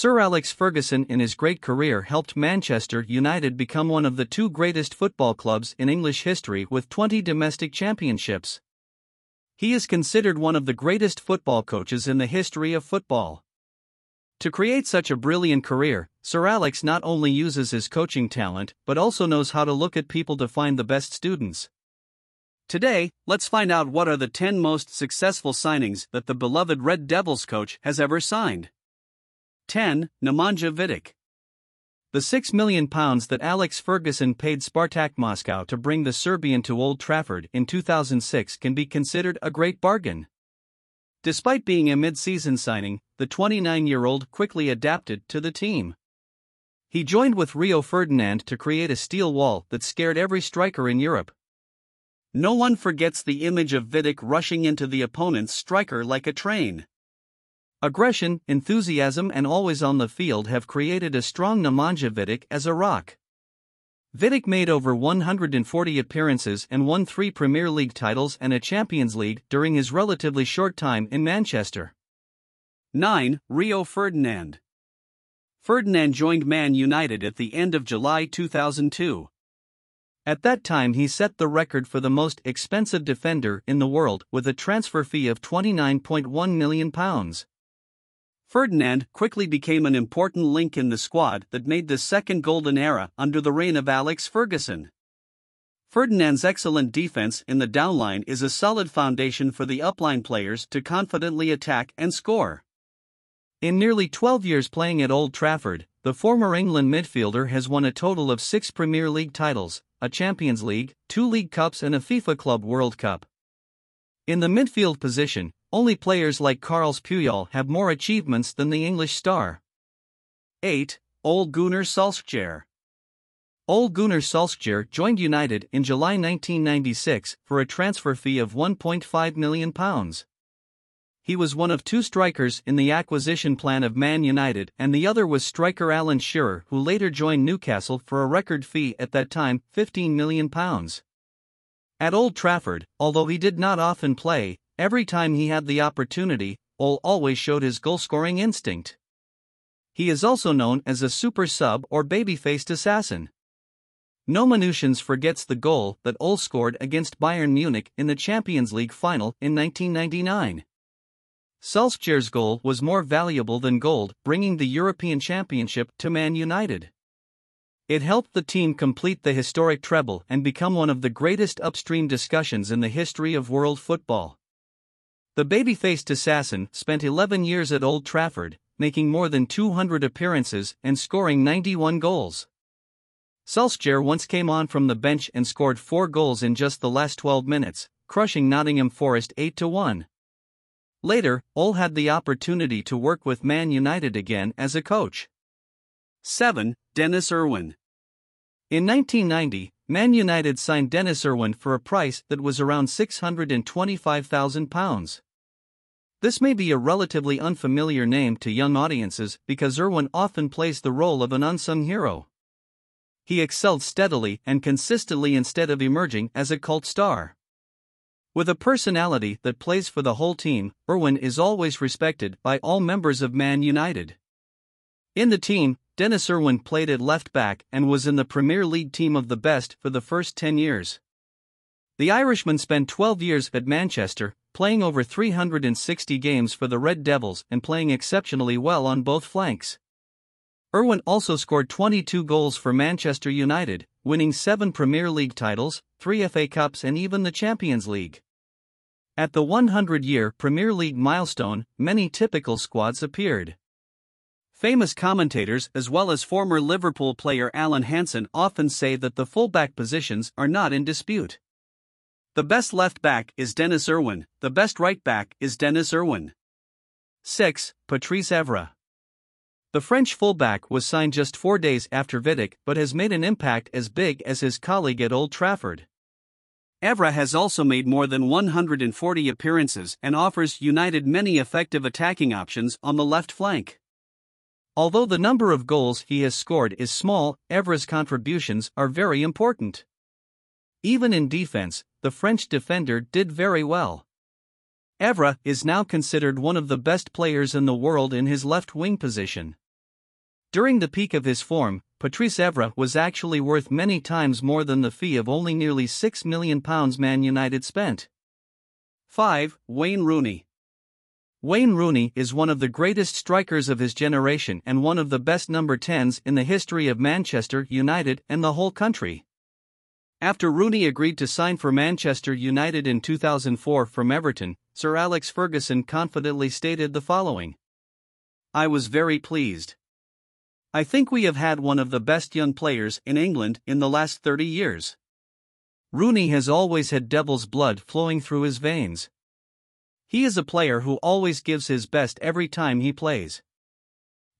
Sir Alex Ferguson in his great career helped Manchester United become one of the two greatest football clubs in English history with 20 domestic championships. He is considered one of the greatest football coaches in the history of football. To create such a brilliant career, Sir Alex not only uses his coaching talent but also knows how to look at people to find the best students. Today, let's find out what are the 10 most successful signings that the beloved Red Devils coach has ever signed. 10. Nemanja Vidic. The £6 million that Alex Ferguson paid Spartak Moscow to bring the Serbian to Old Trafford in 2006 can be considered a great bargain. Despite being a mid season signing, the 29 year old quickly adapted to the team. He joined with Rio Ferdinand to create a steel wall that scared every striker in Europe. No one forgets the image of Vidic rushing into the opponent's striker like a train. Aggression, enthusiasm, and always on the field have created a strong Nemanja Vidic as a rock. Vidic made over 140 appearances and won three Premier League titles and a Champions League during his relatively short time in Manchester. 9. Rio Ferdinand Ferdinand joined Man United at the end of July 2002. At that time, he set the record for the most expensive defender in the world with a transfer fee of £29.1 million. Ferdinand quickly became an important link in the squad that made the second golden era under the reign of Alex Ferguson. Ferdinand's excellent defense in the downline is a solid foundation for the upline players to confidently attack and score. In nearly 12 years playing at Old Trafford, the former England midfielder has won a total of six Premier League titles, a Champions League, two League Cups, and a FIFA Club World Cup. In the midfield position, only players like Carles Puyol have more achievements than the English star. 8. Ole Gunnar Solskjaer Ole Gunnar Solskjaer joined United in July 1996 for a transfer fee of £1.5 million. He was one of two strikers in the acquisition plan of Man United, and the other was striker Alan Shearer, who later joined Newcastle for a record fee at that time £15 million. At Old Trafford, although he did not often play, Every time he had the opportunity, Ole always showed his goal scoring instinct. He is also known as a super sub or baby faced assassin. No Manutians forgets the goal that Ole scored against Bayern Munich in the Champions League final in 1999. Solskjaer's goal was more valuable than gold, bringing the European Championship to Man United. It helped the team complete the historic treble and become one of the greatest upstream discussions in the history of world football. The baby faced assassin spent 11 years at Old Trafford, making more than 200 appearances and scoring 91 goals. Solskjaer once came on from the bench and scored four goals in just the last 12 minutes, crushing Nottingham Forest 8 1. Later, Ole had the opportunity to work with Man United again as a coach. 7. Denis Irwin In 1990, Man United signed Denis Irwin for a price that was around £625,000. This may be a relatively unfamiliar name to young audiences because Irwin often plays the role of an unsung hero. He excelled steadily and consistently instead of emerging as a cult star. With a personality that plays for the whole team, Irwin is always respected by all members of Man United. In the team, Denis Irwin played at left back and was in the Premier League team of the best for the first 10 years. The Irishman spent 12 years at Manchester, playing over 360 games for the Red Devils and playing exceptionally well on both flanks. Irwin also scored 22 goals for Manchester United, winning 7 Premier League titles, 3 FA Cups, and even the Champions League. At the 100 year Premier League milestone, many typical squads appeared. Famous commentators, as well as former Liverpool player Alan Hansen, often say that the fullback positions are not in dispute. The best left back is Denis Irwin, the best right back is Denis Irwin. 6. Patrice Evra. The French fullback was signed just four days after Vidic but has made an impact as big as his colleague at Old Trafford. Evra has also made more than 140 appearances and offers United many effective attacking options on the left flank. Although the number of goals he has scored is small, Evra's contributions are very important. Even in defense, the French defender did very well. Evra is now considered one of the best players in the world in his left wing position. During the peak of his form, Patrice Evra was actually worth many times more than the fee of only nearly £6 million Man United spent. 5. Wayne Rooney Wayne Rooney is one of the greatest strikers of his generation and one of the best number 10s in the history of Manchester United and the whole country. After Rooney agreed to sign for Manchester United in 2004 from Everton, Sir Alex Ferguson confidently stated the following I was very pleased. I think we have had one of the best young players in England in the last 30 years. Rooney has always had devil's blood flowing through his veins. He is a player who always gives his best every time he plays.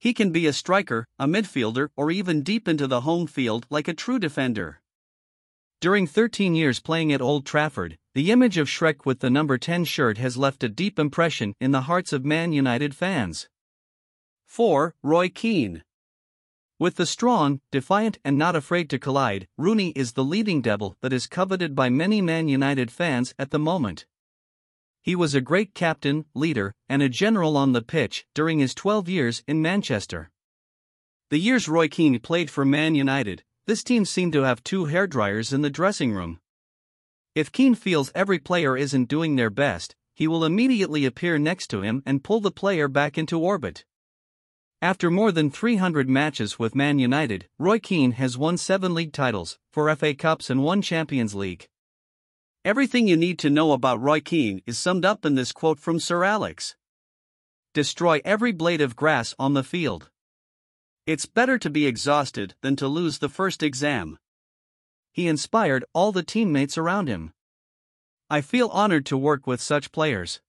He can be a striker, a midfielder, or even deep into the home field like a true defender. During 13 years playing at Old Trafford, the image of Shrek with the number 10 shirt has left a deep impression in the hearts of Man United fans. 4. Roy Keane with the strong, defiant, and not afraid to collide, Rooney is the leading devil that is coveted by many Man United fans at the moment. He was a great captain, leader, and a general on the pitch during his 12 years in Manchester. The years Roy Keane played for Man United, this team seemed to have two hairdryers in the dressing room. If Keane feels every player isn't doing their best, he will immediately appear next to him and pull the player back into orbit. After more than 300 matches with Man United, Roy Keane has won seven league titles, four FA Cups, and one Champions League. Everything you need to know about Roy Keane is summed up in this quote from Sir Alex Destroy every blade of grass on the field. It's better to be exhausted than to lose the first exam. He inspired all the teammates around him. I feel honored to work with such players.